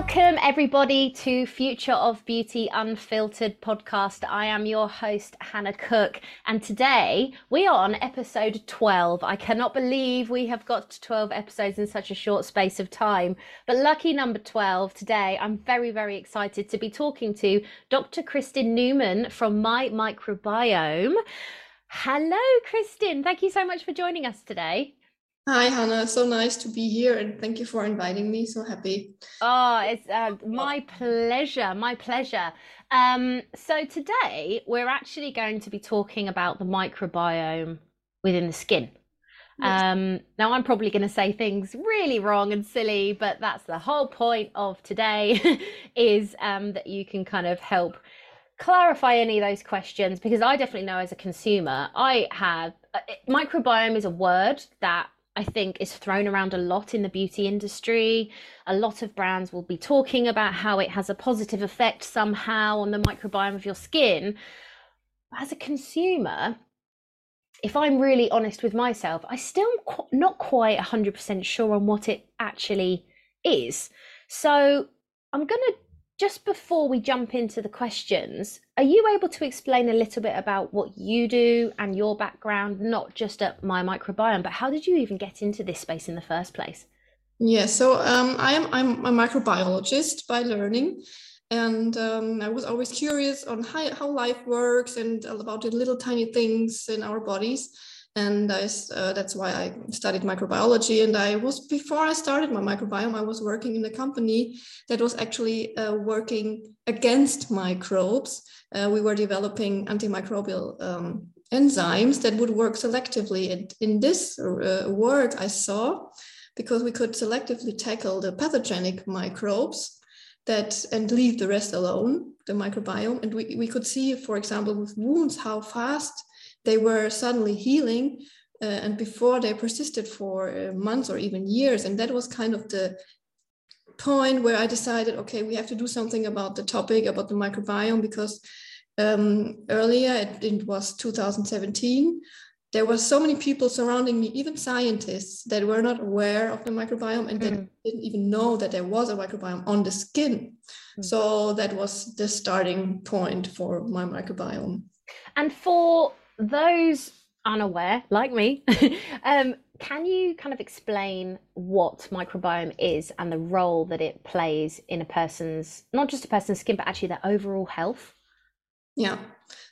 Welcome, everybody, to Future of Beauty Unfiltered podcast. I am your host, Hannah Cook, and today we are on episode 12. I cannot believe we have got to 12 episodes in such a short space of time, but lucky number 12 today. I'm very, very excited to be talking to Dr. Kristin Neumann from MyMicrobiome. Hello, Kristin. Thank you so much for joining us today. Hi, Hannah. So nice to be here and thank you for inviting me. So happy. Oh, it's uh, my pleasure. My pleasure. Um, so, today we're actually going to be talking about the microbiome within the skin. Yes. Um, now, I'm probably going to say things really wrong and silly, but that's the whole point of today is um, that you can kind of help clarify any of those questions because I definitely know as a consumer, I have uh, microbiome is a word that I think is thrown around a lot in the beauty industry. A lot of brands will be talking about how it has a positive effect somehow on the microbiome of your skin. As a consumer, if I'm really honest with myself, I still am not quite 100% sure on what it actually is. So I'm going to just before we jump into the questions, are you able to explain a little bit about what you do and your background, not just at MyMicrobiome, but how did you even get into this space in the first place? Yeah, so um, I am I'm a microbiologist by learning, and um, I was always curious on how, how life works and about the little tiny things in our bodies and I, uh, that's why I studied microbiology. And I was before I started my microbiome, I was working in a company that was actually uh, working against microbes. Uh, we were developing antimicrobial um, enzymes that would work selectively. And in this uh, work, I saw because we could selectively tackle the pathogenic microbes that and leave the rest alone, the microbiome. And we, we could see, for example, with wounds, how fast they were suddenly healing uh, and before they persisted for uh, months or even years and that was kind of the point where i decided okay we have to do something about the topic about the microbiome because um, earlier it, it, was 2017 there were so many people surrounding me even scientists that were not aware of the microbiome and mm. that didn't even know that there was a microbiome on the skin mm. so that was the starting point for my microbiome and for those unaware, like me, um, can you kind of explain what microbiome is and the role that it plays in a person's, not just a person's skin, but actually their overall health? Yeah.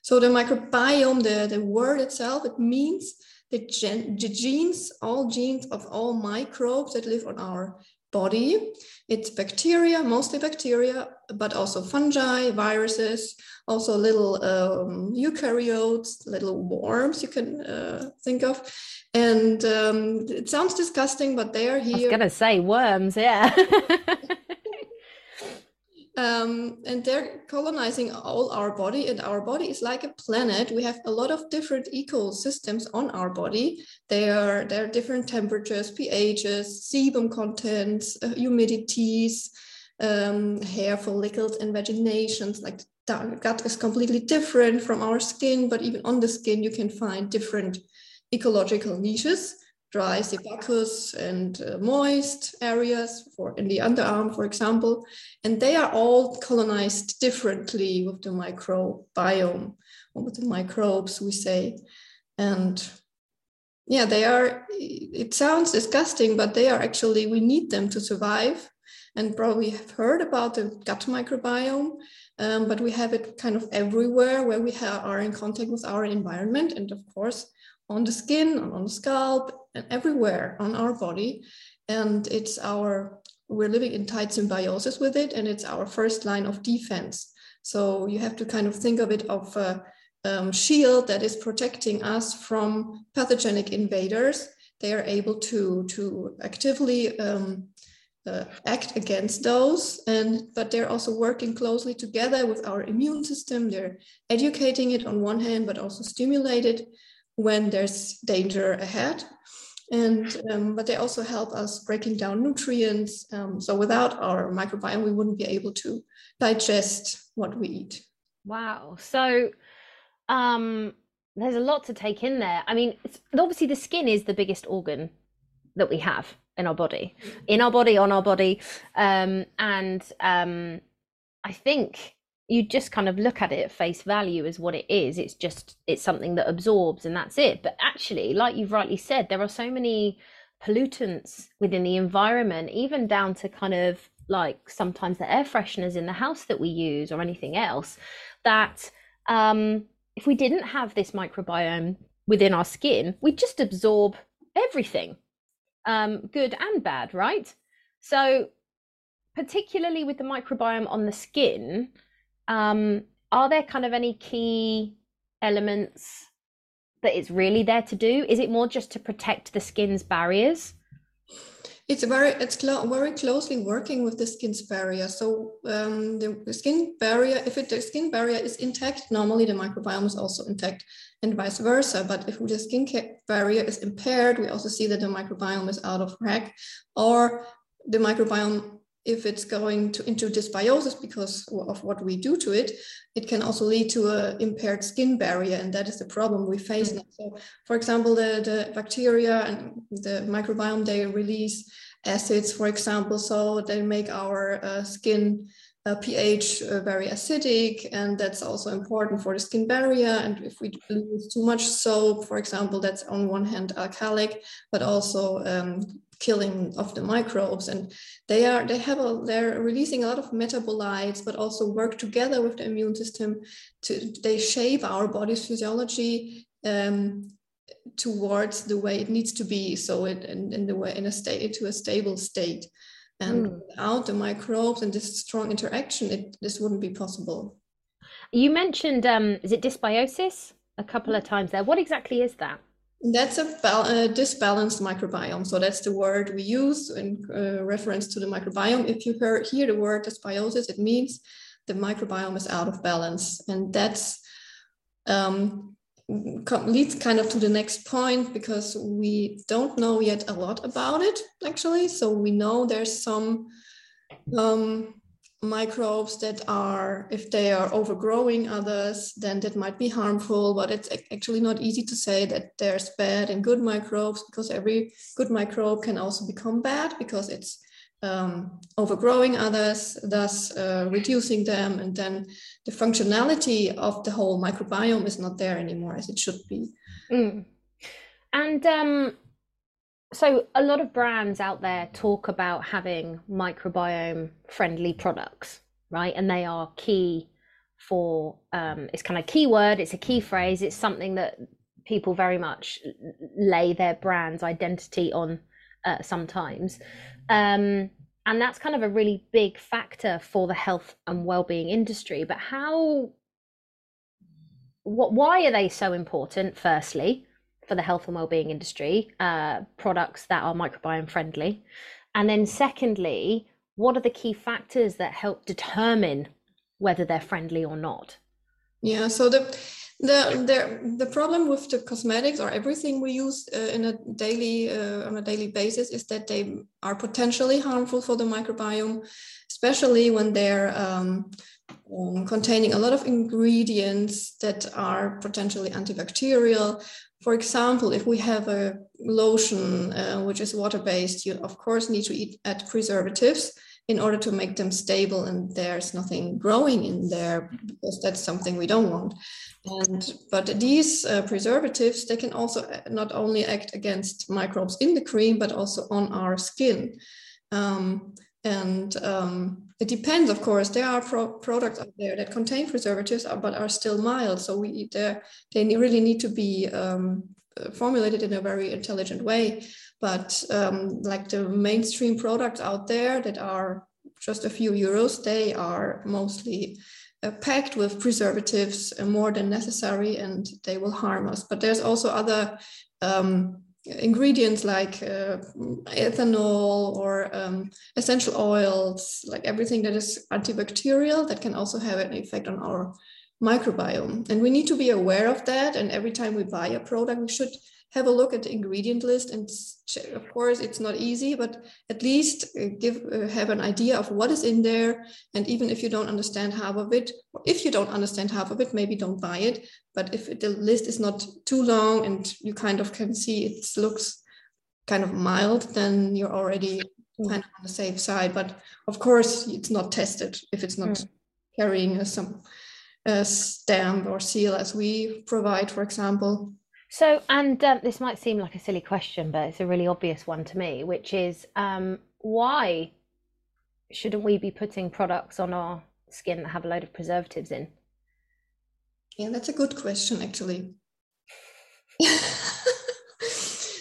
So the microbiome, the, the word itself, it means the, gen, the genes, all genes of all microbes that live on our body. It's bacteria, mostly bacteria, but also fungi, viruses, also little um, eukaryotes, little worms you can uh, think of. And um, it sounds disgusting, but they are here. I was going to say worms, yeah. um, and they're colonizing all our body and our body is like a planet. We have a lot of different ecosystems on our body. They are there are different temperatures phs sebum contents uh, humidities um, hair follicles and vaginations. Like the gut is completely different from our skin but even on the skin you can find different ecological niches dry sebaceous and uh, moist areas for in the underarm, for example, and they are all colonized differently with the microbiome or with the microbes, we say. And yeah, they are, it sounds disgusting, but they are actually, we need them to survive. And probably have heard about the gut microbiome, um, but we have it kind of everywhere where we are in contact with our environment. And of course, on the skin, and on the scalp, everywhere on our body. And it's our, we're living in tight symbiosis with it, and it's our first line of defense. So you have to kind of think of it of a um, shield that is protecting us from pathogenic invaders. They are able to, to actively um, uh, act against those and but they're also working closely together with our immune system they're educating it on one hand but also stimulate it when there's danger ahead and um, but they also help us breaking down nutrients um, so without our microbiome we wouldn't be able to digest what we eat. Wow. So um there's a lot to take in there. I mean obviously the skin is the biggest organ that we have in our body, in our body, on our body. Um, and um, I think you just kind of look at it at face value as what it is. It's just, it's something that absorbs and that's it. But actually, like you've rightly said, there are so many pollutants within the environment, even down to kind of like sometimes the air fresheners in the house that we use or anything else, that um, if we didn't have this microbiome within our skin, we just absorb everything, um, good and bad, right? So, particularly with the microbiome on the skin, um, are there kind of any key elements that it's really there to do? Is it more just to protect the skin's barriers? It's very it's clo- very closely working with the skin's barrier. So um, the skin barrier, if it, the skin barrier is intact, normally the microbiome is also intact, and vice versa. But if the skin barrier is impaired, we also see that the microbiome is out of whack, or the microbiome, if it's going to into dysbiosis because of what we do to it, it can also lead to a impaired skin barrier, and that is the problem we face mm. now. So, for example, the the bacteria and the microbiome they release acids, for example, so they make our uh, skin uh, pH uh, very acidic, and that's also important for the skin barrier. And if we use too much soap, for example, that's on one hand alkalic, but also um, killing of the microbes. And they are they have a they're releasing a lot of metabolites, but also work together with the immune system to they shape our body's physiology. Um, towards the way it needs to be so it in, in the way in a state into a stable state and mm. without the microbes and this strong interaction it this wouldn't be possible you mentioned um is it dysbiosis a couple of times there what exactly is that that's a, disbalanced microbiome. So that's the word we use in uh, reference to the microbiome. If you hear, hear the word dysbiosis it means the microbiome is out of balance. And that's um, leads kind of to the next point because we don't know yet a lot about it actually. So we know there's some um, microbes that are if they are overgrowing others then that might be harmful but it's actually not easy to say that there's bad and good microbes because every good microbe can also become bad because it's um, overgrowing others, thus uh, reducing them, and then the functionality of the whole microbiome is not there anymore as it should be. Mm. And um, so, a lot of brands out there talk about having microbiome friendly products, right? And they are key for um, it's kind of a keyword, it's a key phrase, it's something that people very much lay their brand's identity on uh, sometimes. Um, and that's kind of a really big factor for the health and well-being industry. But how, what, why are they so important? Firstly, for the health and well-being industry, uh, products that are microbiome friendly, and then secondly, what are the key factors that help determine whether they're friendly or not? Yeah, so the the, the the problem with the cosmetics or everything we use uh, in a daily uh, on a daily basis is that they are potentially harmful for the microbiome, especially when they're um, um, containing a lot of ingredients that are potentially antibacterial. For example, if we have a lotion uh, which is water based, you of course need to eat, add preservatives in order to make them stable and there's nothing growing in there because that's something we don't want and but these uh, preservatives they can also uh, not only act against microbes in the cream but also on our skin um, and um, it depends of course. There are pro- products out there that contain preservatives uh, but are still mild. So we they really need to be um, formulated in a very intelligent way. But um, like the mainstream products out there that are just a few euros, they are mostly uh, packed with preservatives uh, more than necessary and they will harm us. But there's also other um, ingredients like uh, ethanol or um, essential oils, like everything that is antibacterial that can also have an effect on our microbiome. And we need to be aware of that. And every time we buy a product, we should have a look at the ingredient list and of course it's not easy but at least uh, give uh, have an idea of what is in there and even if you don't understand half of it or if you don't understand half of it maybe don't buy it but if the list is not too long and you kind of can see it looks kind of mild, then you're already mm. kind of on the safe side. But of course, it's not tested if it's not mm. carrying some a stamp or seal as we provide, for example. So, and um, this might seem like a silly question, but it's a really obvious one to me, which is um, why shouldn't we be putting products on our skin that have a load of preservatives in? Yeah, that's a good question, actually.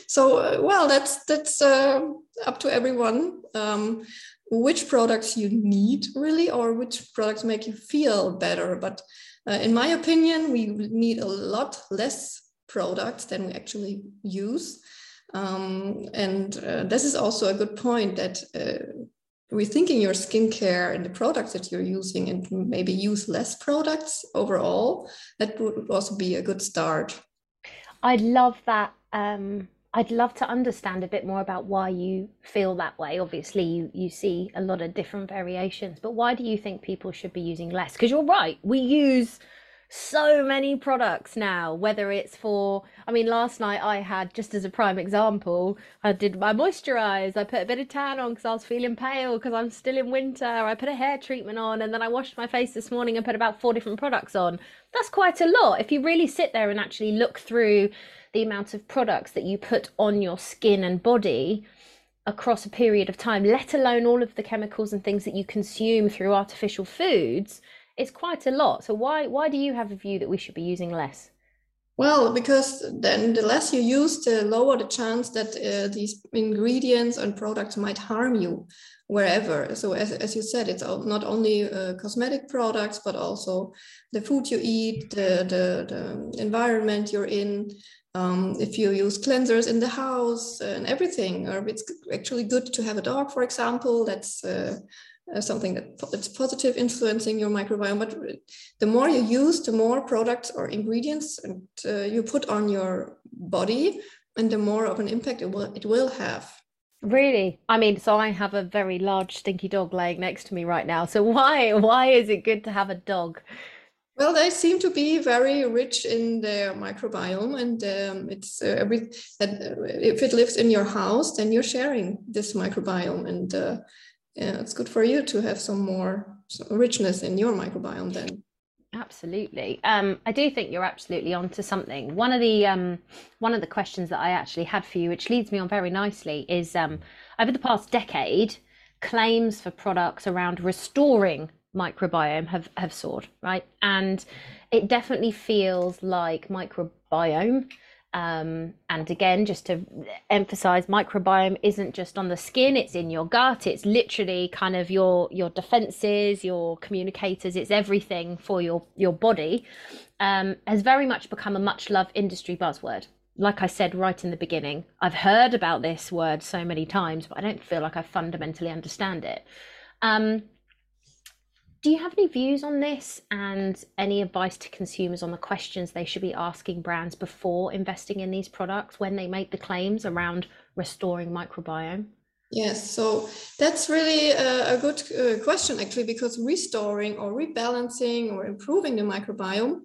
so, uh, well, that's that's uh, up to everyone. Um, which products you need really, or which products make you feel better. But uh, in my opinion, we need a lot less products than we actually use. Um, and uh, this is also a good point that uh, rethinking your skincare and the products that you're using and maybe use less products overall, that would also be a good start. I'd love that. Um, I'd love to understand a bit more about why you feel that way. Obviously, you, you see a lot of different variations, but why do you think people should be using less? Because you're right, we use so many products now whether it's for i mean last night i had just as a prime example i did my moisturize. I put a bit of tan on because i was feeling pale because i'm still in winter. I put a hair treatment on and then i washed my face this morning and put about four different products on. That's quite a lot. If you really sit there and actually look through the amount of products that you put on your skin and body across a period of time let alone all of the chemicals and things that you consume through artificial foods it's quite a lot. So why why do you have a view that we should be using less? Well, because then the less you use, the lower the chance that uh, these ingredients and products might harm you wherever. So as, as you said, it's not only uh, cosmetic products, but also the food you eat, the, the, the environment you're in, um, if you use cleansers in the house and everything, or it's actually good to have a dog, for example, that's uh, uh, something that that's positive influencing your microbiome but the more you use the more products or ingredients and uh, you put on your body and the more of an impact it will it will have. Really? I mean so i have a very large stinky dog laying next to me right now. So why why is it good to have a dog? Well, they seem to be very rich in their microbiome, and um, it's uh, every that uh, if it lives in your house, then you're sharing this microbiome, and uh, yeah, it's good for you to have some more richness in your microbiome then. Absolutely. Um, I do think you're absolutely onto something. One of the um, one of the questions that I actually had for you, which leads me on very nicely, is um, over the past decade, claims for products around restoring microbiome have have soared, right? And it definitely feels like microbiome um, and again, just to emphasize, microbiome isn't just on the skin; it's in your gut. It's literally kind of your your defenses, your communicators. It's everything for your your body. Um, has very much become a much loved industry buzzword. Like I said right in the beginning, I've heard about this word so many times, but I don't feel like I fundamentally understand it. Um, do you have any views on this and any advice to consumers on the questions they should be asking brands before investing in these products when they make the claims around restoring microbiome? Yes, so that's really a, a good uh, question actually, because restoring or rebalancing or improving the microbiome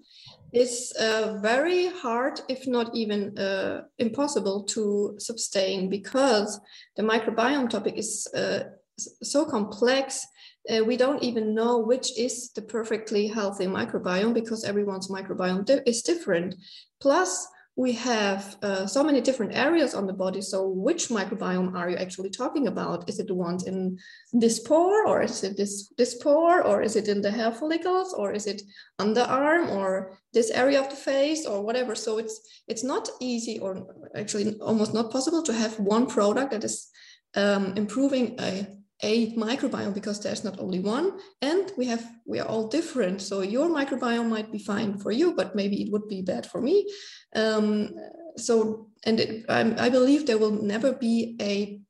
is uh, very hard, if not even uh, impossible, to sustain because the microbiome topic is uh, so complex uh, we don't even know which is the perfectly healthy microbiome because everyone's microbiome di is different. Plus, we have uh, so many different areas on the body. So, which microbiome are you actually talking about? Is it the ones in this pore, or is it this this pore, or is it in the hair follicles, or is it underarm, or this area of the face, or whatever? So it's it's not easy, or actually almost not possible, to have one product that is um, improving a a microbiome because there's not only one and we have we are all different. So your microbiome might be fine for you but maybe it would be bad for me. Um, so and it, I, I believe there will never be a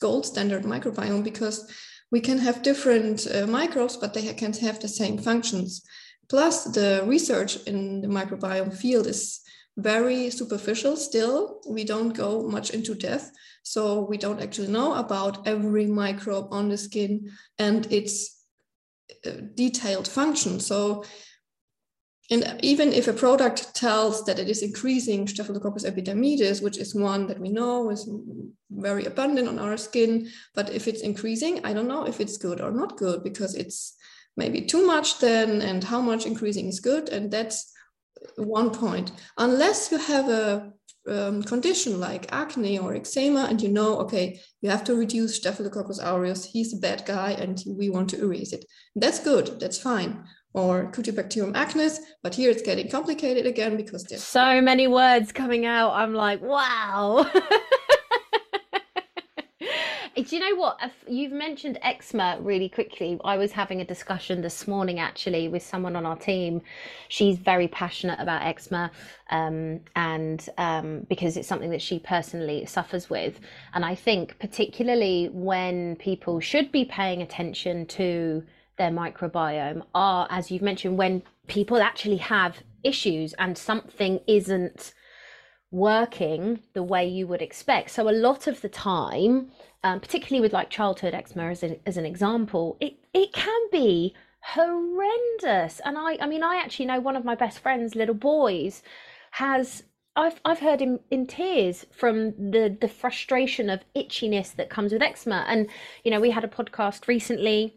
gold standard microbiome because we can have different uh, microbes but they can have the same functions. Plus the research in the microbiome field is very superficial still we don't go much into depth so we don't actually know about every microbe on the skin and its uh, detailed function. So and even if a product tells that it is increasing Staphylococcus epidermidis, which is one that we know is very abundant on our skin, but if it's increasing, I don't know if it's good or not good because it's maybe too much then, and how much increasing is good. And that's one point. Unless you have a um, condition like acne or eczema, and you know, okay, you have to reduce Staphylococcus aureus, he's a bad guy, and we want to erase it. That's good, that's fine or Cutibacterium acnes, but here it's getting complicated again because there's so many words coming out. I'm like, wow. Do you know what? You've mentioned eczema really quickly. I was having a discussion this morning actually with someone on our team. She's very passionate about eczema, um, and um, because it's something that she personally suffers with. And I think, particularly when people should be paying attention to their microbiome are, as you've mentioned, when people actually have issues and something isn't working the way you would expect. So a lot of the time, um, particularly with like childhood eczema as, as an example, it, it can be horrendous. And I, I mean, I actually know one of my best friends, little boys, has I've I've heard him in tears from the the frustration of itchiness that comes with eczema. And you know, we had a podcast recently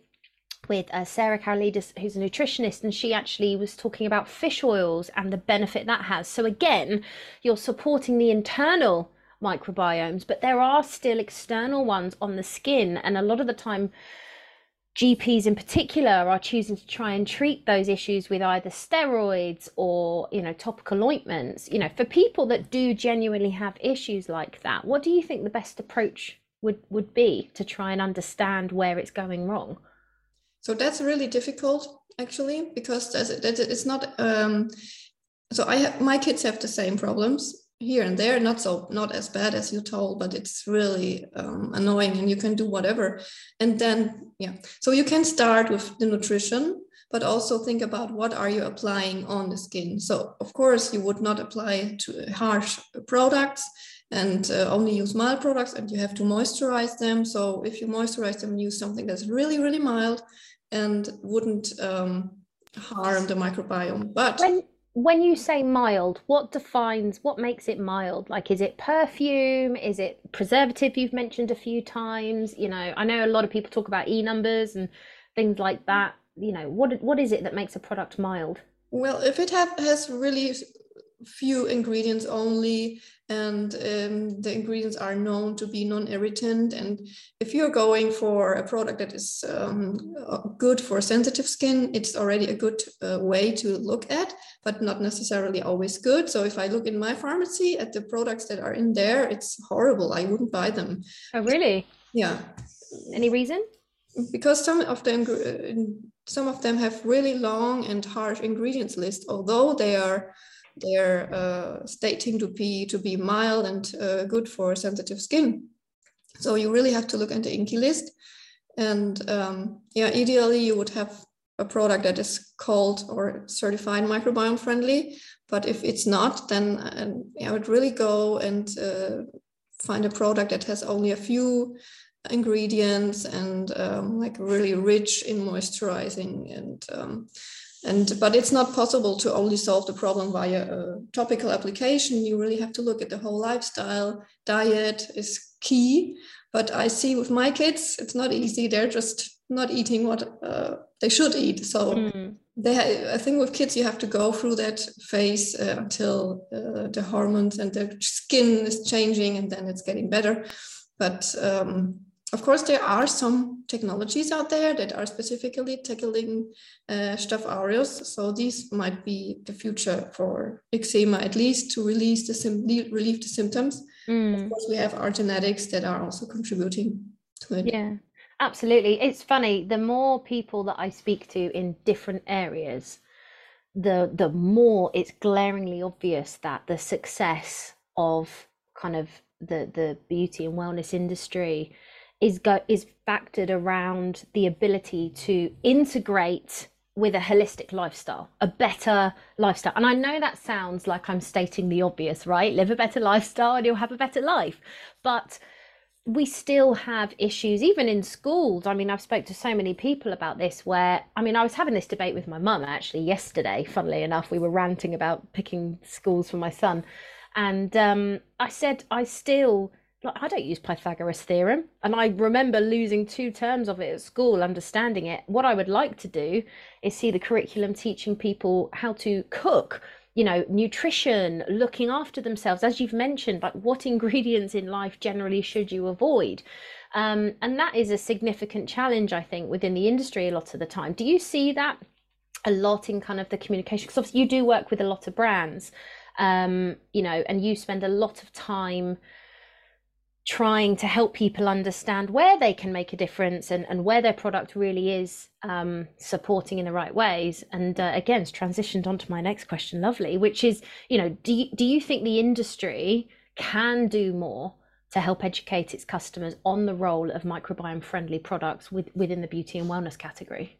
with uh, Sarah Karolidis, who's a nutritionist, and she actually was talking about fish oils and the benefit that has. So, again, you're supporting the internal microbiomes, but there are still external ones on the skin, and a lot of the time, GPs in particular are choosing to try and treat those issues with either steroids or you know topical ointments you know for people that do genuinely have issues like that what do you think the best approach would would be to try and understand where it's going wrong so that's really difficult actually because that's, it's not. Um, so I my kids have the same problems here and there, not so not as bad as you told, but it's really um, annoying, and you can do whatever. And then yeah, so you can start with the nutrition but also think about what are you applying on the skin so of course you would not apply to harsh products and uh, only use mild products and you have to moisturize them so if you moisturize them use something that's really really mild and wouldn't um, harm the microbiome. But when when you say mild, what defines what makes it mild? Like, is it perfume? Is it preservative? You've mentioned a few times. You know, I know a lot of people talk about e numbers and things like that. You know, what what is it that makes a product mild? Well, if it have, has really few ingredients only and um, the ingredients are known to be non-irritant. And if you're going for a product that is um, good for sensitive skin it's already a good uh, way to look at but not necessarily always good. So if i look in my pharmacy at the products that are in there it's horrible. I wouldn't buy them. Oh really? Yeah. Any reason? Because some of them some of them have really long and harsh ingredients list although they are they're uh, stating to be to be mild and uh, good for sensitive skin. So you really have to look at the INCI list, and um, yeah, ideally you would have a product that is called or certified microbiome friendly. But if it's not, then I would really go and uh, find a product that has only a few ingredients and um, like really rich in moisturizing and um, and but it's not possible to only solve the problem via a topical application. You really have to look at the whole lifestyle. Diet is key. But i see with my kids it's not easy. They're just not eating what uh, they should eat. So mm. they i think with kids you have to go through that phase uh, until uh, the hormones and the skin is changing and then it's getting better. But um, of course, there are some technologies out there that are specifically tackling uh, Staph aureus. So these might be the future for eczema, at least to release the sim- relieve the symptoms. Mm. Of course, we have our genetics that are also contributing to it. Yeah, absolutely. It's funny. The more people that I speak to in different areas, the the more it's glaringly obvious that the success of kind of the the beauty and wellness industry is go is factored around the ability to integrate with a holistic lifestyle, a better lifestyle. And I know that sounds like I'm stating the obvious, right? Live a better lifestyle and you'll have a better life. But we still have issues even in schools i mean i've spoke to so many people about this where i mean i was having this debate with my mum actually yesterday funnily enough we were ranting about picking schools for my son and um, i said i still like i don't use pythagoras theorem and i remember losing two terms of it at school understanding it. What i would like to do is see the curriculum teaching people how to cook you know nutrition looking after themselves. As you've mentioned like what ingredients in life generally should you avoid? Um, and that is a significant challenge i think within the industry a lot of the time. Do you see that a lot in kind of the communication? Because obviously you do work with a lot of brands um, you know and you spend a lot of time trying to help people understand where they can make a difference and, and where their product really is um, supporting in the right ways. And uh, again, it's transitioned onto my next question, lovely, which is, you know, do you, do you think the industry can do more to help educate its customers on the role of microbiome friendly products with, within the beauty and wellness category?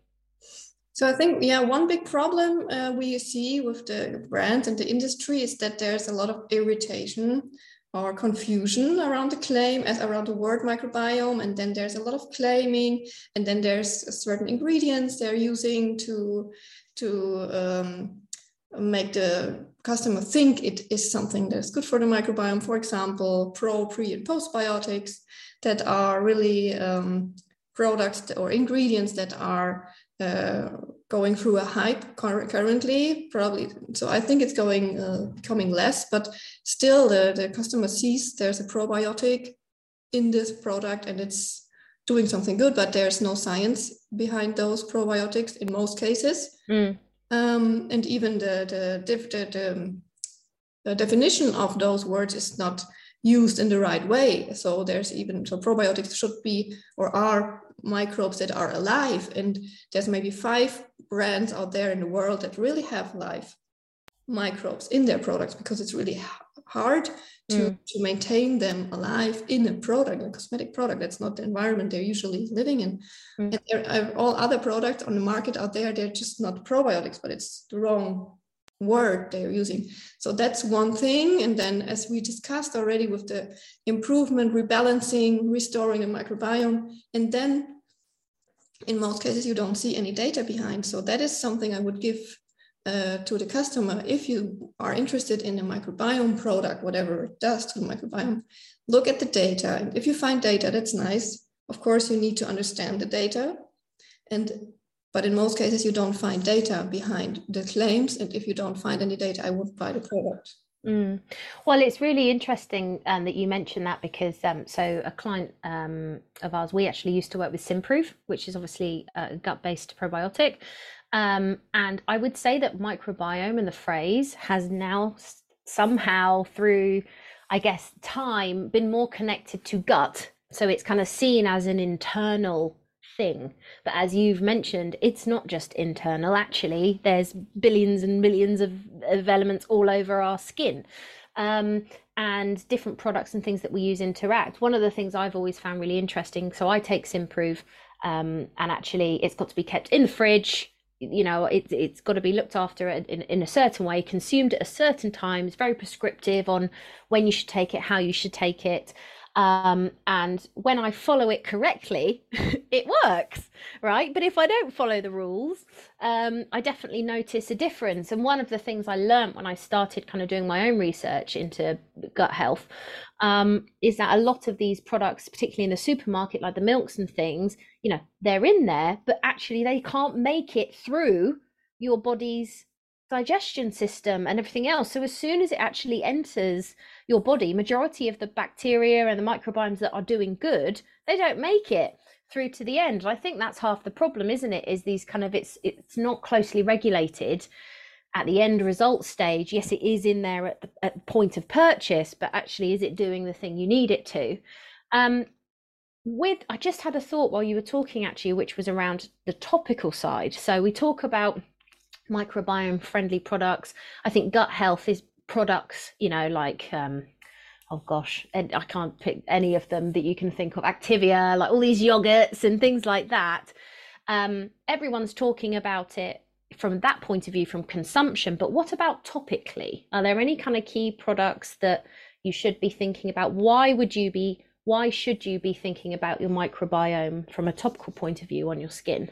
So I think, yeah, one big problem uh, we see with the brand and the industry is that there's a lot of irritation or confusion around the claim as around the word microbiome and then there's a lot of claiming and then there's certain ingredients they're using to to um, make the customer think it is something that's good for the microbiome. For example pro pre and postbiotics that are really um, products or ingredients that are uh, going through a hype currently probably so i think it's going uh, becoming less but still the, the customer sees there's a probiotic in this product and it's doing something good but there's no science behind those probiotics in most cases mm. um, and even the the, the, the, the definition of those words is not used in the right way so there's even so probiotics should be or are microbes that are alive. And there's maybe five brands out there in the world that really have live microbes in their products because it's really hard to, mm. to maintain them alive in a product, a cosmetic product. That's not the environment they're usually living in. Mm. And there are all other products on the market out there, they're just not probiotics, but it's the wrong word they're using. So that's one thing. And then, as we discussed already with the improvement, rebalancing, restoring the microbiome, and then in most cases, you don't see any data behind. So that is something I would give uh, to the customer. If you are interested in a microbiome product, whatever it does to the microbiome, look at the data. And if you find data, that's nice. Of course, you need to understand the data. And but in most cases, you don't find data behind the claims. And if you don't find any data, I wouldn't buy the product. Mm. Well, it's really interesting um, that you mentioned that because um, so a client um, of ours, we actually used to work with Symprove, which is obviously a gut-based probiotic, um, and I would say that microbiome and the phrase has now somehow through, I guess, time been more connected to gut. So it's kind of seen as an internal thing. But as you've mentioned, it's not just internal. Actually, there's billions and millions of, of elements all over our skin. Um, and different products and things that we use interact. One of the things I've always found really interesting, so I take Symprove, um, and actually it's got to be kept in the fridge. You know, it, it's got to be looked after in, in a certain way, consumed at a certain time. It's very prescriptive on when you should take it, how you should take it. Um, and when I follow it correctly, it works, right? But if I don't follow the rules, um, I definitely notice a difference. And one of the things I learned when I started kind of doing my own research into gut health um, is that a lot of these products, particularly in the supermarket, like the milks and things, you know, they're in there, but actually they can't make it through your body's digestion system and everything else. So as soon as it actually enters your body, majority of the bacteria and the microbiomes that are doing good, they don't make it through to the end. I think that's half the problem, isn't it? Is these kind of it's it's not closely regulated at the end result stage. Yes, it is in there at the, at the point of purchase, but actually, is it doing the thing you need it to? Um, with I just had a thought while you were talking actually, which was around the topical side. So we talk about microbiome friendly products. I think gut health is products, you know, like um, oh gosh, I can't pick any of them that you can think of. Activia, like all these yogurts and things like that. Um, everyone's talking about it from that point of view, from consumption. But what about topically? Are there any kind of key products that you should be thinking about? Why would you be why should you be thinking about your microbiome from a topical point of view on your skin?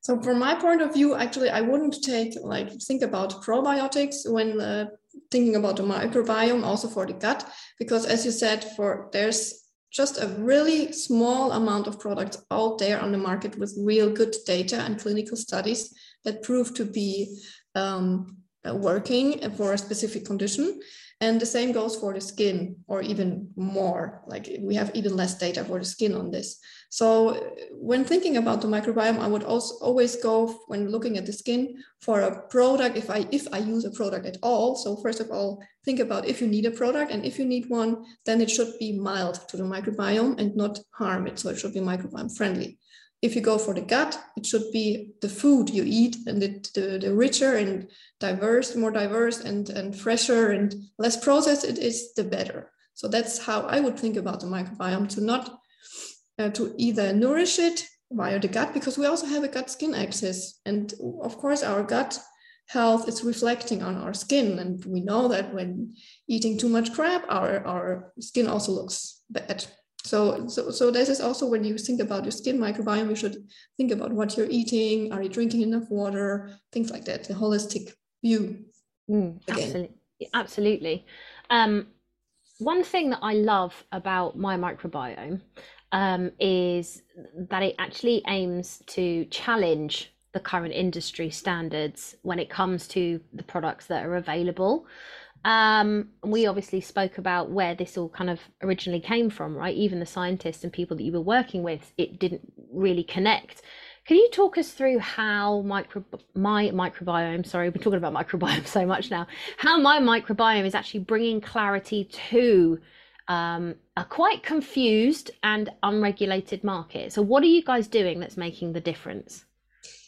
So from my point of view, actually, I wouldn't take like think about probiotics when uh, thinking about the microbiome, also for the gut, because as you said, for there's just a really small amount of products out there on the market with real good data and clinical studies that prove to be um, working for a specific condition. And the same goes for the skin, or even more. Like we have even less data for the skin on this. So when thinking about the microbiome, I would also always go when looking at the skin for a product. If I if I use a product at all, so first of all, think about if you need a product, and if you need one, then it should be mild to the microbiome and not harm it. So it should be microbiome friendly if you go for the gut, it should be the food you eat and the, the, the, richer and diverse, more diverse and, and fresher and less processed it is, the better. So that's how I would think about the microbiome to not, uh, to either nourish it via the gut, because we also have a gut skin axis. And of course, our gut health is reflecting on our skin. And we know that when eating too much crab, our, our skin also looks bad. So, so, so this is also when you think about your skin microbiome, you should think about what you're eating. Are you drinking enough water? Things like that. The holistic view. Mm, absolutely, absolutely. Um, one thing that I love about my microbiome um, is that it actually aims to challenge the current industry standards when it comes to the products that are available. Um, we obviously spoke about where this all kind of originally came from, right? Even the scientists and people that you were working with, it didn't really connect. Can you talk us through how micro my microbiome? Sorry, we're talking about microbiome so much now. How my microbiome is actually bringing clarity to um, a quite confused and unregulated market. So, what are you guys doing that's making the difference?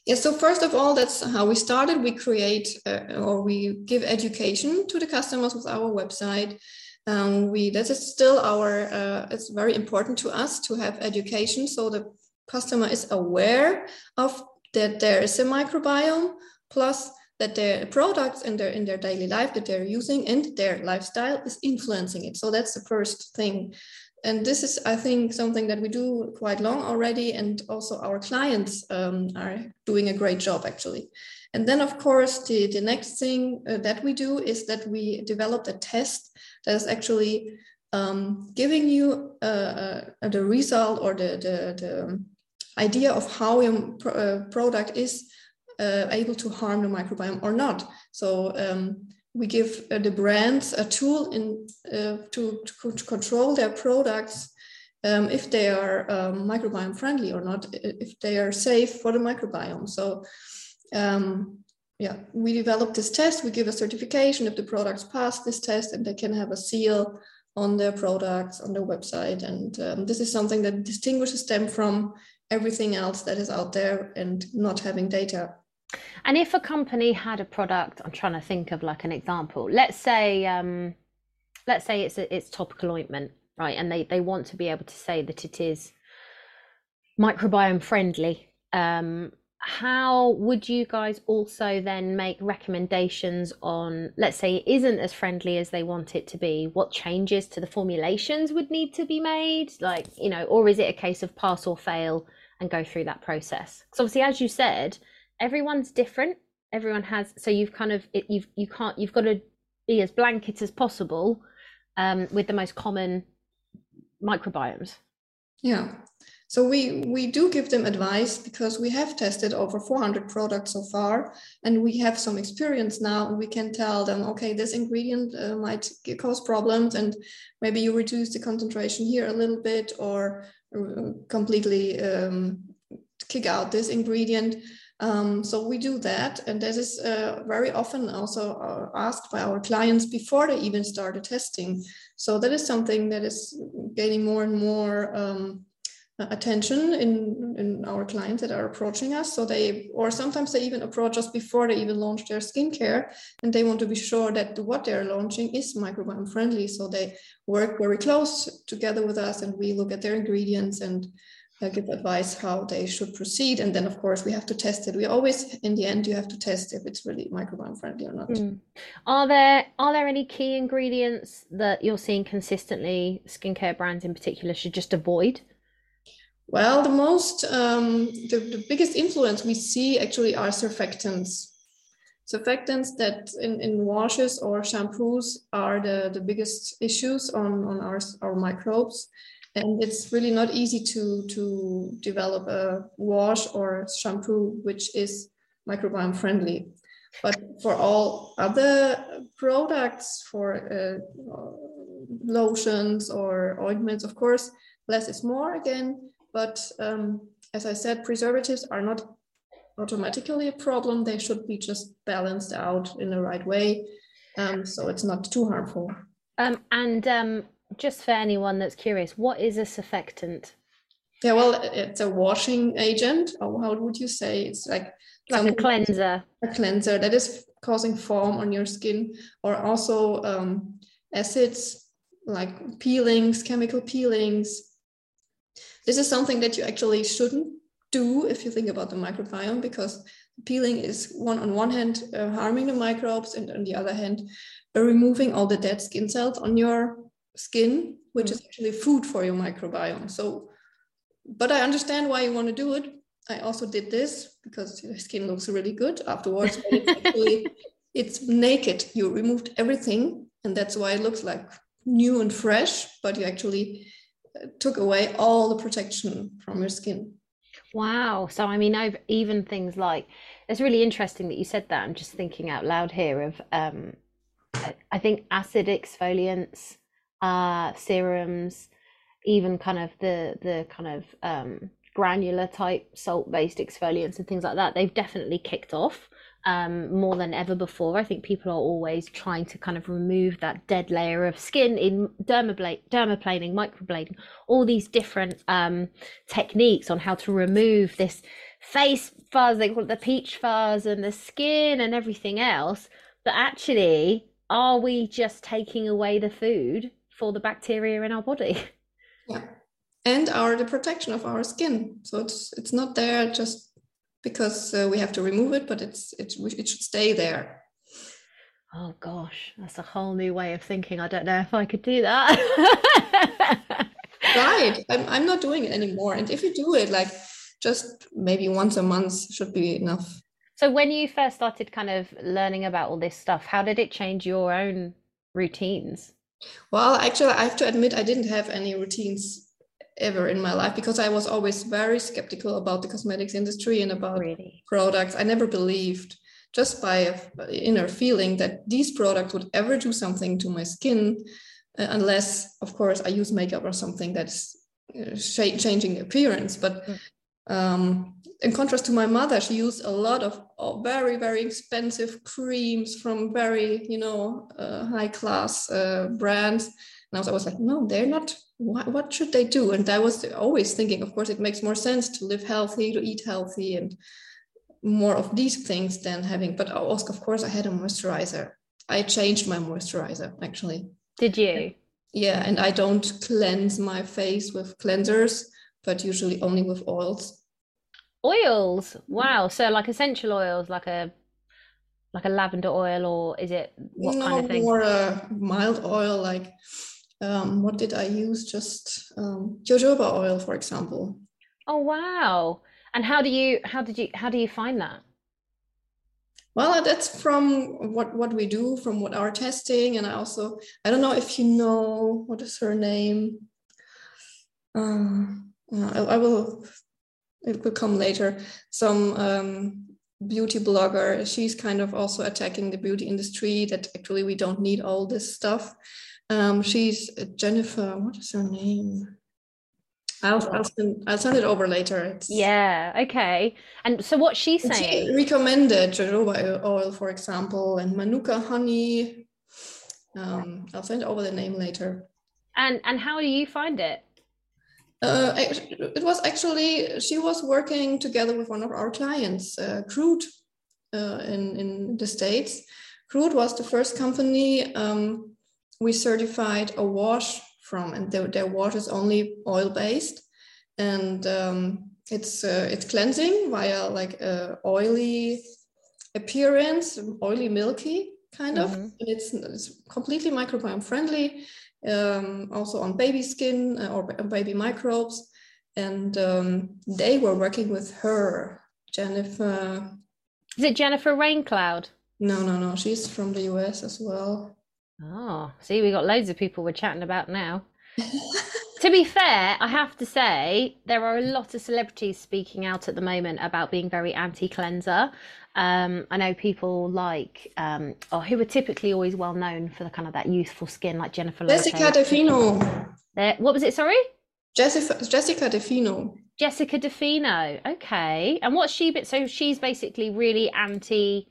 Yeah, so first of all, that's how we started. We create uh, or we give education to the customers with our website. Um, we that is still our. Uh, it's very important to us to have education, so the customer is aware of that there is a microbiome, plus that their products in their in their daily life that they're using and their lifestyle is influencing it. So that's the first thing and this is i think something that we do quite long already and also our clients um, are doing a great job actually. And then of course the, the next thing uh, that we do is that we developed a test that is actually um, giving you uh, uh, the result or the, the, the idea of how your pro uh, product is uh, able to harm the microbiome or not. So um, we give uh, the brands a tool in uh, to, to, control their products um, if they are um, microbiome friendly or not, if they are safe for the microbiome. So um, yeah, we develop this test. We give a certification if the products pass this test, and they can have a seal on their products on their website. And um, this is something that distinguishes them from everything else that is out there and not having data and if a company had a product, I'm trying to think of like an example. Let's say, um, let's say it's a, it's topical ointment, right? And they they want to be able to say that it is microbiome friendly. Um, how would you guys also then make recommendations on let's say it isn't as friendly as they want it to be what changes to the formulations would need to be made like you know or is it a case of pass or fail and go through that process because obviously as you said everyone's different. Everyone has so you've kind of it, you've you can't you've got to be as blanket as possible um, with the most common microbiomes. Yeah. So we we do give them advice because we have tested over 400 products so far and we have some experience now and we can tell them okay this ingredient uh, might cause problems and maybe you reduce the concentration here a little bit or uh, completely um, kick out this ingredient um, so we do that, and this is uh, very often also uh, asked by our clients before they even start the testing. So that is something that is gaining more and more um, attention in, in our clients that are approaching us. So they, or sometimes they even approach us before they even launch their skincare, and they want to be sure that what they're launching is microbiome friendly. So they work very close together with us, and we look at their ingredients and uh, give advice how they should proceed. And then, of course, we have to test it. We always, in the end, you have to test if it's really microbiome friendly or not. Mm. Are there are there any key ingredients that you're seeing consistently skincare brands in particular should just avoid? Well, the most um, the, the biggest influence we see actually are surfactants. Surfactants that in, in washes or shampoos are the, the biggest issues on, on our, our microbes and it's really not easy to to develop a wash or shampoo which is microbiome friendly but for all other products for uh, lotions or ointments of course less is more again. But um, as i said preservatives are not automatically a problem. They should be just balanced out in the right way. Um, so it's not too harmful. Um, and um, just for anyone that's curious, what is a surfactant? Yeah, well, it's a washing agent, or how would you say? It's like like a cleanser. A cleanser that is causing foam on your skin, or also um, acids like peelings, chemical peelings. This is something that you actually shouldn't do if you think about the microbiome, because peeling is one on one hand uh, harming the microbes, and on the other hand, uh, removing all the dead skin cells on your skin, which mm. is actually food for your microbiome. So, but I understand why you want to do it. I also did this because your skin looks really good afterwards. It's actually it's naked. You removed everything, and that's why it looks like new and fresh. But you actually uh, took away all the protection from your skin. Wow. So I mean, I've, even things like it's really interesting that you said that. I'm just thinking out loud here of um, I think acid exfoliants uh, serums, even kind of the the kind of um, granular type salt based exfoliants and things like that. They've definitely kicked off um, more than ever before. I think people are always trying to kind of remove that dead layer of skin in dermablade, dermaplaning, microblading, all these different um, techniques on how to remove this face fuzz, they call it the peach fuzz, and the skin and everything else. But actually, are we just taking away the food for the bacteria in our body. Yeah. And our the protection of our skin. So it's it's not there just because uh, we have to remove it, but it's it it should stay there. Oh gosh, that's a whole new way of thinking. I don't know if I could do that. right. I'm I'm not doing it anymore. And if you do it like just maybe once a month should be enough. So when you first started kind of learning about all this stuff, how did it change your own routines? Well, actually, I have to admit, I didn't have any routines ever in my life because I was always very skeptical about the cosmetics industry and about really? products. I never believed just by inner feeling that these products would ever do something to my skin, uh, unless, of course, I use makeup or something that's uh, changing appearance. But mm. Um, in contrast to my mother, she used a lot of, very, very expensive creams from very, you know, uh, high class uh, brands. And I was, I was like, no, they're not. What, what should they do? And I was always thinking, of course, it makes more sense to live healthy, to eat healthy, and more of these things than having. But also, of course, I had a moisturizer. I changed my moisturizer actually. Did you? Yeah, and I don't cleanse my face with cleansers, but usually only with oils Oils. Wow. So like essential oils, like a like a lavender oil, or is it what no, kind of thing? More a mild oil, like um, what did I use? Just um, jojoba oil, for example. Oh wow! And how do you how did you how do you find that? Well, that's from what what we do, from what our testing, and I also I don't know if you know what is her name. Uh, I, I will it will come later. Some um, beauty blogger, she's kind of also attacking the beauty industry that actually we don't need all this stuff. Um, she's uh, Jennifer, what is her name? I'll, I'll, send, I'll send it over later. It's, yeah, okay. And so what she's saying? She recommended jojoba oil, for example, and manuka honey. Um, I'll send over the name later. And and how do you find it? Uh, it was actually she was working together with one of our clients, uh, Crude, uh, in in the states. Crude was the first company um, we certified a wash from, and their, their wash is only oil based. and um, it's uh, it's cleansing via like a oily appearance, oily milky kind of. Mm-hmm. And it's, it's completely microbiome friendly, um, also on baby skin uh, or baby microbes. And um, they were working with her, Jennifer. Is it Jennifer Raincloud? No, no, no. She's from the US as well. Oh, see, we got loads of people we're chatting about now. to be fair, I have to say there are a lot of celebrities speaking out at the moment about being very anti-cleanser. Um, I know people like, um, or who are typically always well known for the kind of that youthful skin, like Jennifer. Jessica DeFino. what was it? Sorry. Jessica Jessica DeFino. Jessica DeFino. Okay, and what's she? Bit so she's basically really anti.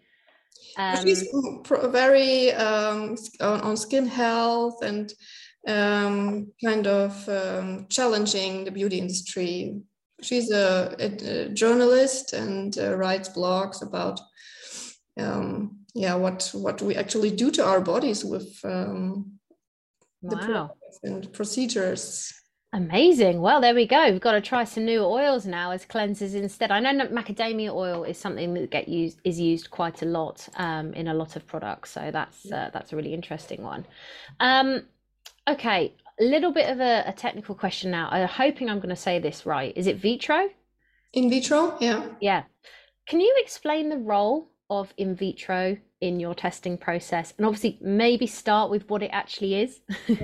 Um... She's very um, on skin health and um, kind of um, challenging the beauty industry. She's a, a, a journalist and uh, writes blogs about um, yeah what what we actually do to our bodies with um, wow. the and procedures. Amazing. Well, there we go. We've got to try some new oils now as cleansers instead. I know macadamia oil is something that get used is used quite a lot um, in a lot of products, so that's uh, that's a really interesting one. Um, Okay, a little bit of a, a technical question now. I'm hoping I'm going to say this right. Is it vitro? In vitro, yeah. Yeah. Can you explain the role of in vitro in your testing process and obviously maybe start with what it actually is.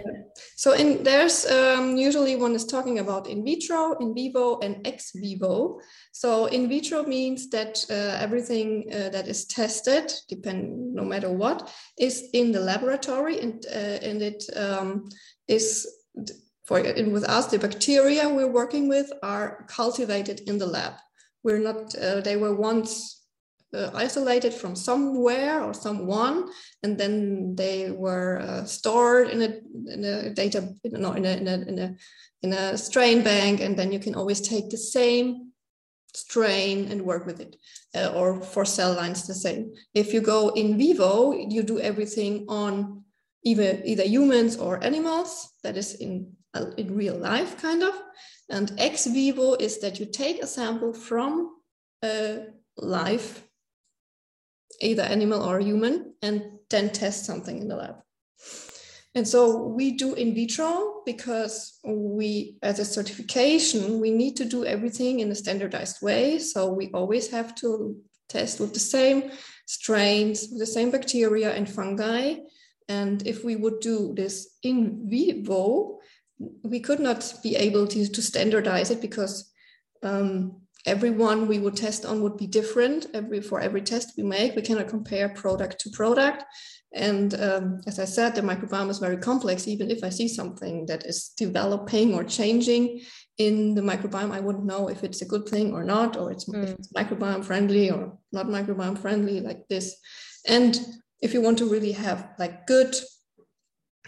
So in there's um, usually one is talking about in vitro in vivo and ex vivo. So in vitro means that uh, everything uh, that is tested depend no matter what is in the laboratory and uh, and it um, is for with us the bacteria we're working with are cultivated in the lab. We're not uh, they were once uh, isolated from somewhere or someone, and then they were uh, stored in a, in a data, no, in a, in a, in a, in a strain bank, and then you can always take the same strain and work with it. Uh, or for cell lines, the same. If you go in vivo, you do everything on either either humans or animals. That is in uh, in real life, kind of. And ex vivo is that you take a sample from a live either animal or human, and then test something in the lab. And so we do in vitro because we, as a certification, we need to do everything in a standardized way. So we always have to test with the same strains, with the same bacteria and fungi. And if we would do this in vivo, we could not be able to, to standardize it because um, everyone we would test on would be different. Every for every test we make we cannot compare product to product. And um, as i said the microbiome is very complex. Even if i see something that is developing or changing in the microbiome i wouldn't know if it's a good thing or not or it's, mm. it's microbiome friendly or not microbiome friendly like this. And if you want to really have like good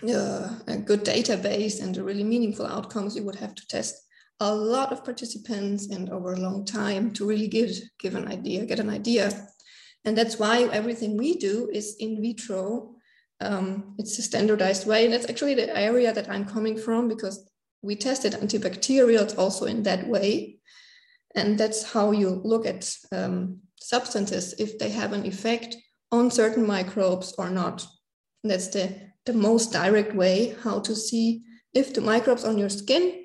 uh, a good database and really meaningful outcomes you would have to test a lot of participants and over a long time to really give, give an idea, get an idea. And that's why everything we do is in vitro. Um, it's a standardized way. And that's actually the area that I'm coming from because we tested antibacterials also in that way. And that's how you look at um, substances, if they have an effect on certain microbes or not. And that's the, the most direct way how to see if the microbes on your skin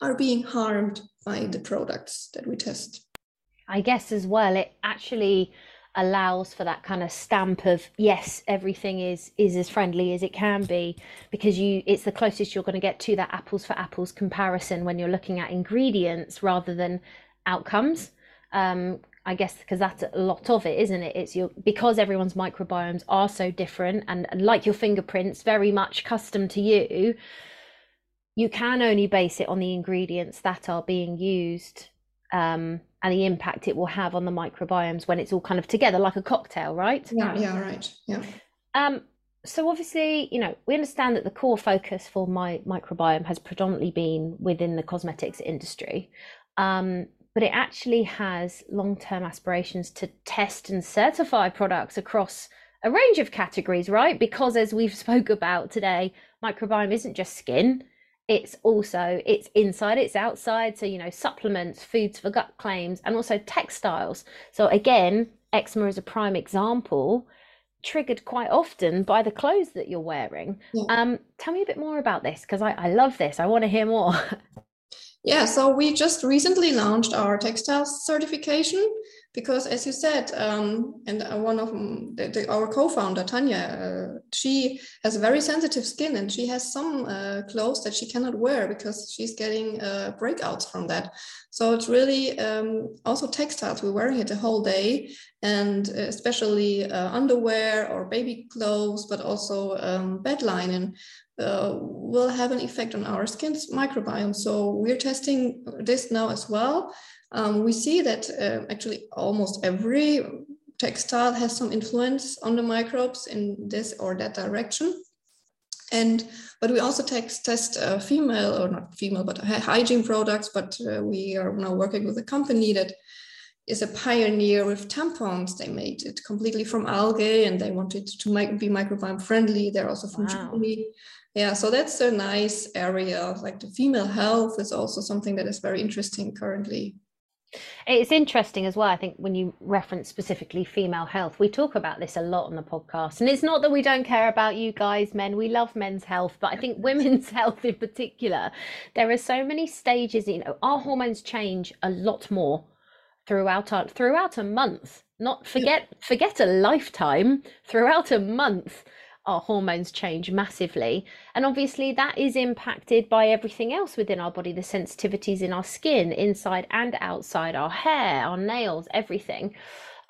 are being harmed by the products that we test. I guess as well, it actually allows for that kind of stamp of yes everything is is as friendly as it can be because you it's the closest you're going to get to that apples for apples comparison when you're looking at ingredients rather than outcomes um, I guess because that's a lot of it, isn't it? It's your because everyone's microbiomes are so different and, and like your fingerprints, very much custom to you you can only base it on the ingredients that are being used um, and the impact it will have on the microbiomes when it's all kind of together like a cocktail, right? Yeah, yeah, right. Yeah. Um, so obviously, you know, we understand that the core focus for MyMicrobiome has predominantly been within the cosmetics industry. Um, but it actually has long-term aspirations to test and certify products across a range of categories, right? Because as we've spoke about today, microbiome isn't just skin, it's also it's inside it's outside so you know supplements foods for gut claims and also textiles. So again eczema is a prime example triggered quite often by the clothes that you're wearing. Yeah. um tell me a bit more about this because I, I love this i want to hear more. Yeah so we just recently launched our textiles certification because as you said um, and uh, one of the, the, our co-founder tanya uh, she has very sensitive skin and she has some uh, clothes that she cannot wear because she's getting uh, breakouts from that. So it's really um, also textiles. We're wearing it the whole day and especially uh, underwear or baby clothes but also um, bed linen uh, will have an effect on our skin's microbiome so we're testing this now as well um, we see that uh, actually almost every textile has some influence on the microbes in this or that direction. And but we also text, test uh, female or not female, but hygiene products. But uh, we are now working with a company that is a pioneer with tampons. They made it completely from algae, and they wanted to make, be microbiome friendly. They're also from wow. Germany. Yeah, so that's a nice area. Like the female health is also something that is very interesting currently. It's interesting as well. I think when you reference specifically female health, we talk about this a lot on the podcast. And it's not that we don't care about you guys, men. We love men's health, but I think women's health in particular, there are so many stages. You know, our hormones change a lot more throughout our, throughout a month. Not forget forget a lifetime. Throughout a month, our hormones change massively. And obviously, that is impacted by everything else within our body the sensitivities in our skin, inside and outside, our hair, our nails, everything.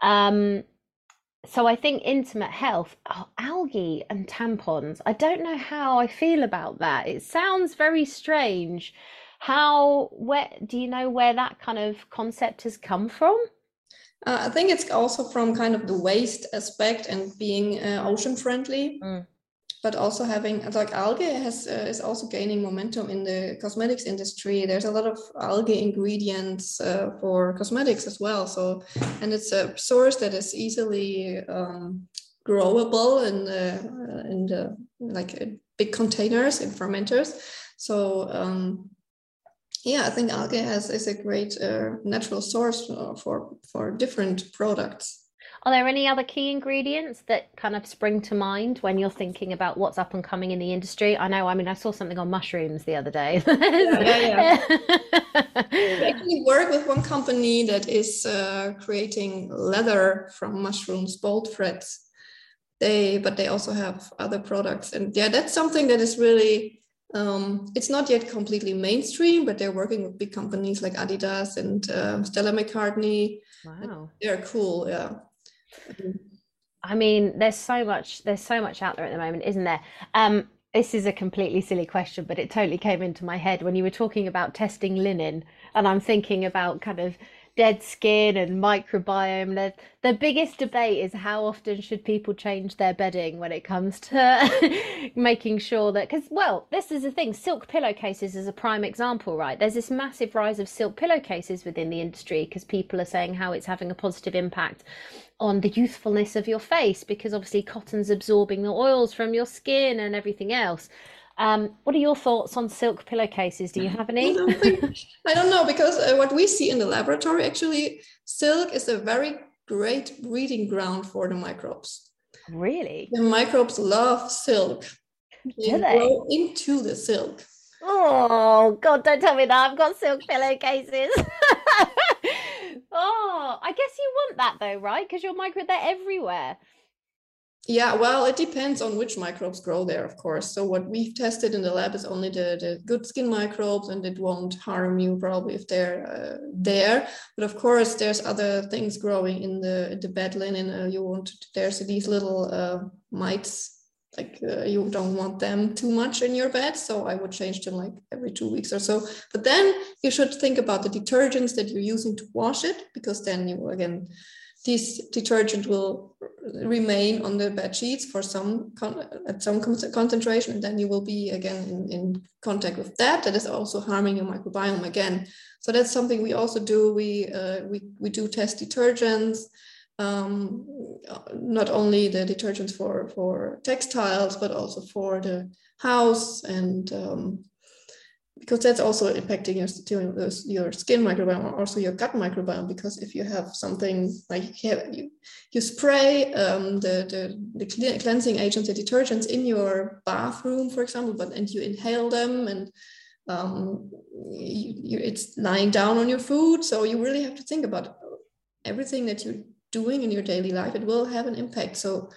Um, so I think intimate health, oh, algae and tampons. I don't know how I feel about that. It sounds very strange. How where do you know where that kind of concept has come from? Uh, I think it's also from kind of the waste aspect and being uh, ocean friendly, mm. but also having like algae has uh, is also gaining momentum in the cosmetics industry. There's a lot of algae ingredients uh, for cosmetics as well. So, and it's a source that is easily um, growable in the in the like uh, big containers in fermenters. So um, yeah, I think algae has is a great uh, natural source for for different products. Are there any other key ingredients that kind of spring to mind when you're thinking about what's up and coming in the industry? I know, I mean, I saw something on mushrooms the other day. yeah, yeah, yeah. we actually work with one company that is uh, creating leather from mushrooms, Bolt Threads. They, but they also have other products, and yeah, that's something that is really um, it's not yet completely mainstream, but they're working with big companies like Adidas and uh, Stella McCartney. Wow, they're cool. Yeah. I mean, there's so much. There's so much out there at the moment, isn't there? Um, this is a completely silly question, but it totally came into my head when you were talking about testing linen, and I'm thinking about kind of dead skin and microbiome. The, the biggest debate is how often should people change their bedding when it comes to making sure that, because, well, this is the thing silk pillowcases is a prime example, right? There's this massive rise of silk pillowcases within the industry because people are saying how it's having a positive impact on the youthfulness of your face because obviously cotton's absorbing the oils from your skin and everything else. Um, what are your thoughts on silk pillowcases? Do you have any? I don't, think, I don't know because uh, what we see in the laboratory actually, silk is a very great breeding ground for the microbes. Really? The microbes love silk. They, Do they go into the silk. Oh God! Don't tell me that I've got silk pillowcases. oh, I guess you want that though, right? Because your micro they're everywhere. Yeah, well, it depends on which microbes grow there, of course. So what we've tested in the lab is only the, the good skin microbes, and it won't harm you probably if they're uh, there. But of course, there's other things growing in the the bed linen. Uh, you want there's these little uh, mites like uh, you don't want them too much in your bed so i would change them like every two weeks or so but then you should think about the detergents that you're using to wash it because then you again this detergent will remain on the bed sheets for some at some concentration and then you will be again in, in contact with that that is also harming your microbiome again. So that's something we also do. We uh, we, we do test detergents um, not only the detergents for for textiles but also for the house and um, because that's also impacting your, your skin microbiome, or also your gut microbiome. Because if you have something like you, you, spray um, the, the, the cleansing agents, the detergents in your bathroom, for example, but and you inhale them and um, you, you, it's lying down on your food. So you really have to think about everything that you're doing in your daily life. It will have an impact. So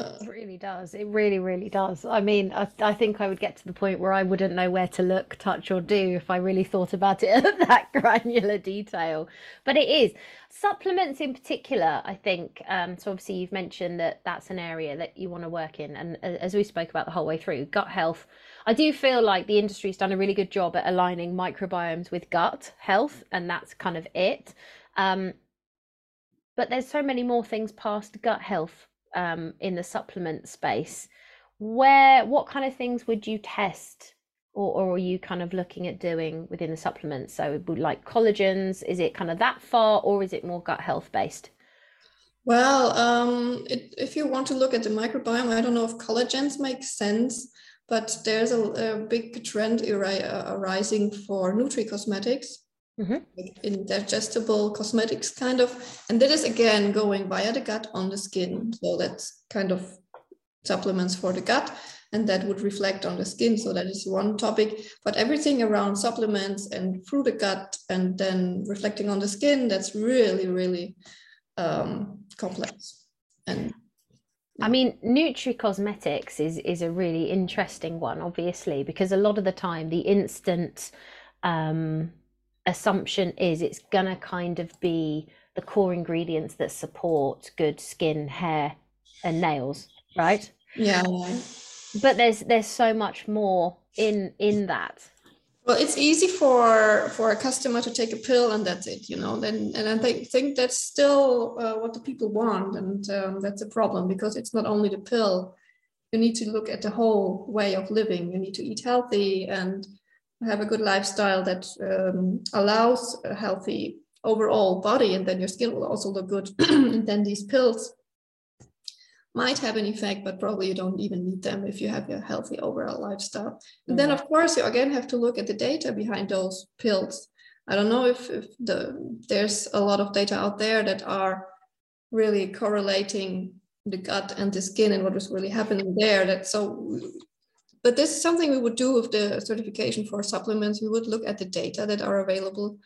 it really does. It really, really does. I mean, I, I, think I would get to the point where I wouldn't know where to look, touch, or do if I really thought about it at that granular detail. But it is supplements in particular. I think. Um, so obviously, you've mentioned that that's an area that you want to work in, and as we spoke about the whole way through, gut health. I do feel like the industry's done a really good job at aligning microbiomes with gut health, and that's kind of it. Um, but there's so many more things past gut health um, in the supplement space, where what kind of things would you test or, or are you kind of looking at doing within the supplements? So, like collagens, is it kind of that far or is it more gut health based? Well, um, it, if you want to look at the microbiome, I don't know if collagens make sense, but there's a, a big trend arising for nutri-cosmetics mm-hmm. in digestible cosmetics kind of. And that is again going via the gut on the skin. So that's kind of supplements for the gut and that would reflect on the skin. So that is one topic. But everything around supplements and through the gut and then reflecting on the skin that's really really um, complex. And I mean, Nutri Cosmetics is is a really interesting one, obviously, because a lot of the time the instant um, assumption is it's gonna kind of be the core ingredients that support good skin, hair, and nails, right? Yeah. But there's there's so much more in in that. Well, it's easy for for a customer to take a pill and that's it, you know. Then and I think think that's still uh, what the people want, and um, that's a problem because it's not only the pill. You need to look at the whole way of living. You need to eat healthy and have a good lifestyle that um, allows a healthy overall body, and then your skin will also look good. and then these pills might have an effect, but probably you don't even need them if you have a healthy overall lifestyle. And then, mm-hmm. of course, you again have to look at the data behind those pills. I don't know if, if the there's a lot of data out there that are really correlating the gut and the skin and what is really happening there. That so but this is something we would do with the certification for supplements. We would look at the data that are available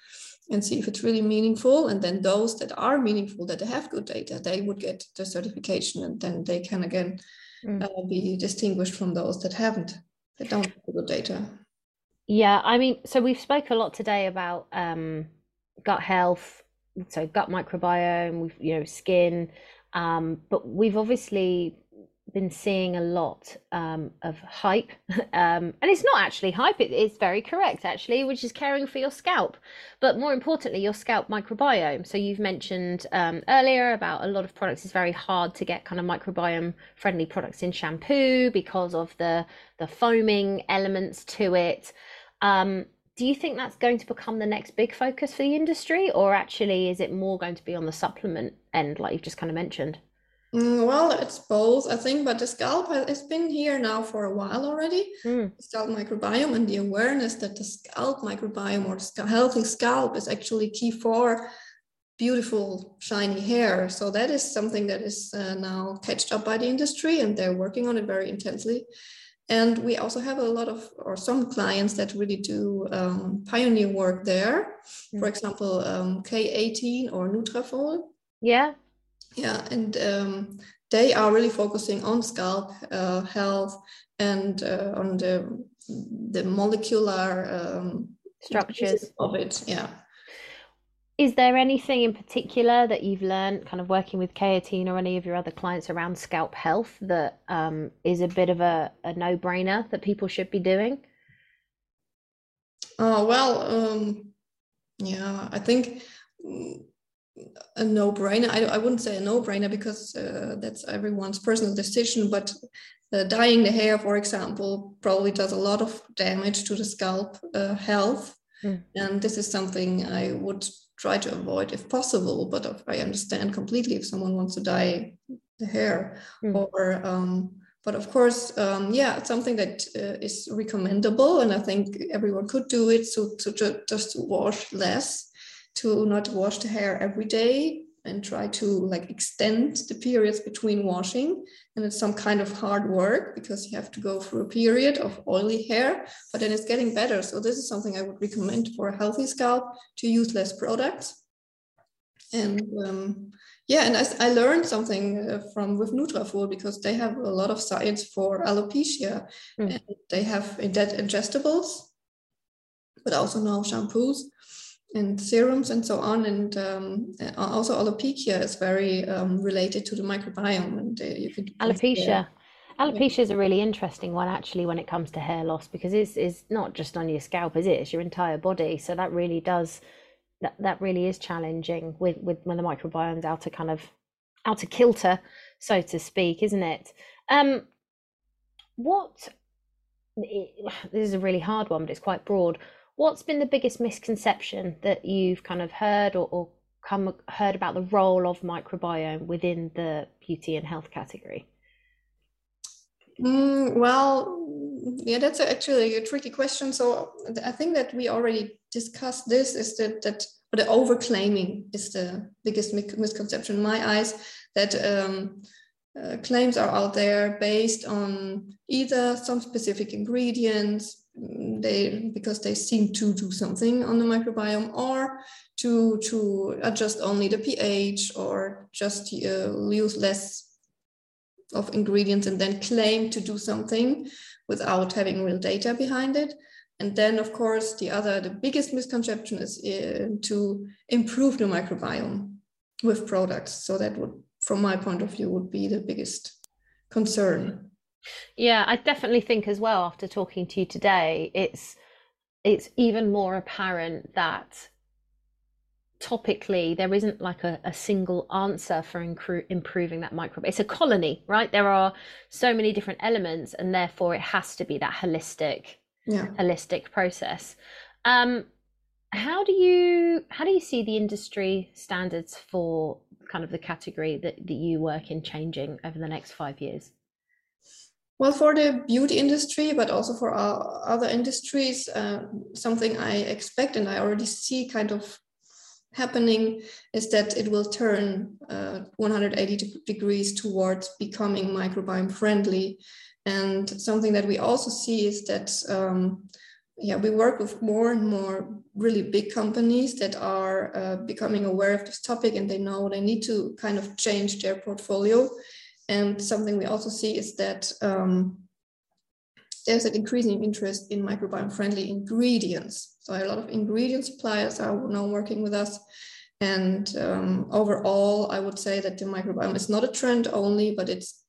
and see if it's really meaningful. And then those that are meaningful, that have good data, they would get the certification and then they can again mm. uh, be distinguished from those that haven't, that don't have good data. Yeah, I mean, so we've spoke a lot today about um, gut health, so gut microbiome, we've, you know, skin, um, but we've obviously been seeing a lot um, of hype, um, and it's not actually hype. It, it's very correct actually, which is caring for your scalp, but more importantly, your scalp microbiome. So you've mentioned um, earlier about a lot of products. It's very hard to get kind of microbiome friendly products in shampoo because of the the foaming elements to it. Um, do you think that's going to become the next big focus for the industry, or actually is it more going to be on the supplement end, like you've just kind of mentioned? Mm, well, it's both, I think, but the scalp has been here now for a while already. Mm. Scalp microbiome and the awareness that the scalp microbiome or healthy scalp is actually key for beautiful, shiny hair. So that is something that is uh, now catched up by the industry and they're working on it very intensely. And we also have a lot of, or some clients that really do um, pioneer work there. Mm. For example, um, K18 or Nutrafol. Yeah. Yeah, and um, they are really focusing on scalp uh, health and uh, on the the molecular um, structures of it. Yeah. Is there anything in particular that you've learned, kind of working with K18 or any of your other clients around scalp health, that um, is a bit of a, a no brainer that people should be doing? Oh, well, um, yeah, I think a no-brainer. I, I wouldn't say a no-brainer because uh, that's everyone's personal decision, but uh, dyeing the hair, for example, probably does a lot of damage to the scalp uh, health. Mm. And this is something I would try to avoid if possible, but I understand completely if someone wants to dye the hair mm. or um, but of course, um, yeah, it's something that uh, is recommendable, and I think everyone could do it. So to ju- just wash less, to not wash the hair every day, and try to like extend the periods between washing. And it's some kind of hard work because you have to go through a period of oily hair, but then it's getting better. So this is something I would recommend for a healthy scalp to use less products. And um, yeah, and I, I learned something uh, from with Nutrafol because they have a lot of science for alopecia, mm. and they have ingestibles, but also now shampoos and serums and so on. And um, also alopecia is very um, related to the microbiome. And uh, you could alopecia. Alopecia is a really interesting one actually when it comes to hair loss because it's, it's not just on your scalp, is it? It's your entire body. So that really does that that really is challenging with with when the microbiome's out to kind of out of kilter, so to speak, isn't it? Um, what this is a really hard one, but it's quite broad. What's been the biggest misconception that you've kind of heard or, or come heard about the role of microbiome within the beauty and health category? Mm, well, yeah, that's actually a tricky question. So I think that we already discussed this is that that the overclaiming is the biggest misconception in my eyes that um, uh, claims are out there based on either some specific ingredients they because they seem to do something on the microbiome or to to adjust only the pH or just uh, use less of ingredients and then claim to do something without having real data behind it. And then, of course, the other, the biggest misconception is uh, to improve the microbiome with products. So that would, from my point of view, would be the biggest concern. Yeah, I definitely think as well. After talking to you today, it's it's even more apparent that topically there isn't like a, a single answer for incru- improving that microbiome it's a colony right there are so many different elements and therefore it has to be that holistic yeah. holistic process um how do you how do you see the industry standards for kind of the category that, that you work in changing over the next five years well, for the beauty industry, but also for our other industries, uh, something I expect and I already see kind of happening is that it will turn uh, 180 degrees towards becoming microbiome friendly. And something that we also see is that, um, yeah, we work with more and more really big companies that are uh, becoming aware of this topic and they know they need to kind of change their portfolio. And something we also see is that um, there's an increasing interest in microbiome friendly ingredients. So a lot of ingredient suppliers are now working with us. And um, overall, I would say that the microbiome is not a trend only, but it's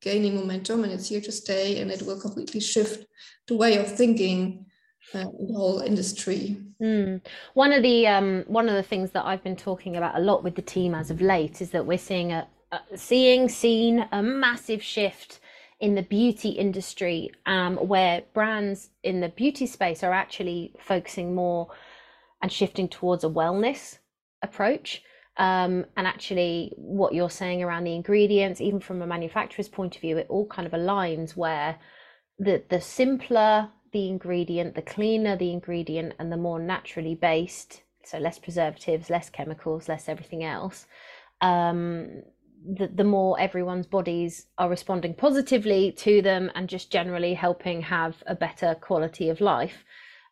gaining momentum and it's here to stay and it will completely shift the way of thinking uh, the whole industry. Mm. One of the um, one of the things that I've been talking about a lot with the team as of late is that we're seeing a, a seeing seen a massive shift in the beauty industry um, where brands in the beauty space are actually focusing more and shifting towards a wellness approach. Um, and actually, what you're saying around the ingredients, even from a manufacturer's point of view, it all kind of aligns where the, the simpler the ingredient, the cleaner the ingredient, and the more naturally based, so less preservatives, less chemicals, less everything else, um, the, the more everyone's bodies are responding positively to them and just generally helping have a better quality of life.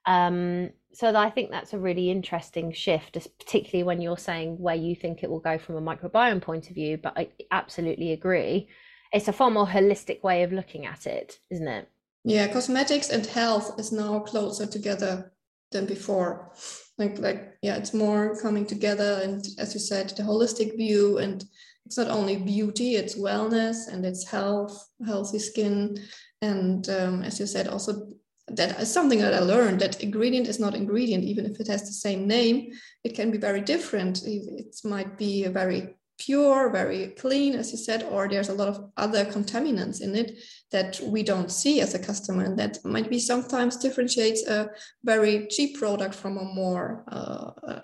Um, so I think that's a really interesting shift, particularly when you're saying where you think it will go from a microbiome point of view. But I absolutely agree. It's a far more holistic way of looking at it, isn't it? Yeah, cosmetics and health is now closer together than before. Like, like yeah, it's more coming together, and as you said, the holistic view and it's not only beauty it's wellness and it's health healthy skin. And um, as you said also that is something that i learned that ingredient is not ingredient. Even if it has the same name it can be very different. It might be very pure very clean as you said or there's a lot of other contaminants in it that we don't see as a customer. And that might be sometimes differentiates a very cheap product from a more uh, uh,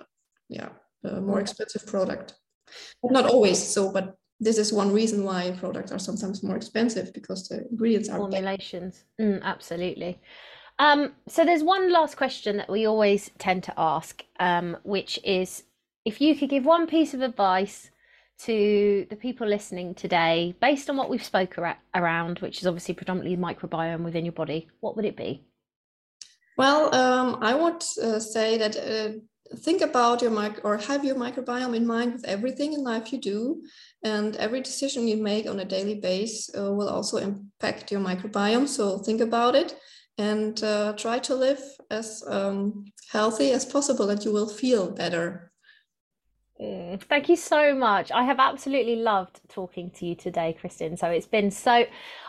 yeah a more expensive product not always so but this is one reason why products are sometimes more expensive because the ingredients are formulations. Mm, absolutely. Um, so there's one last question that we always tend to ask, um, which is if you could give one piece of advice to the people listening today, based on what we've spoke ar- around, which is obviously predominantly the microbiome within your body, what would it be? Well, um, I would uh, say that uh, think about your mic or have your microbiome in mind with everything in life you do and every decision you make on a daily base uh, will also impact your microbiome. So think about it and uh, try to live as um, healthy as possible and you will feel better Mm, thank you so much. I have absolutely loved talking to you today, Kristin. So it's been so,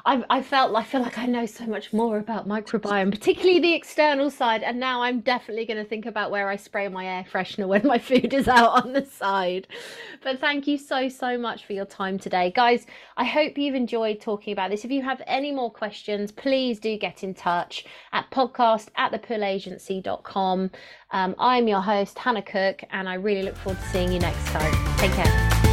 I, I felt, I feel like I know so much more about microbiome, particularly the external side. And now I'm definitely going to think about where I spray my air freshener when my food is out on the side. But thank you so, so much for your time today. Guys, I hope you've enjoyed talking about this. If you have any more questions, please do get in touch at podcast at thepullagency.com. Um, I'm your host, Hannah Cook, and I really look forward to seeing you next time. Take care.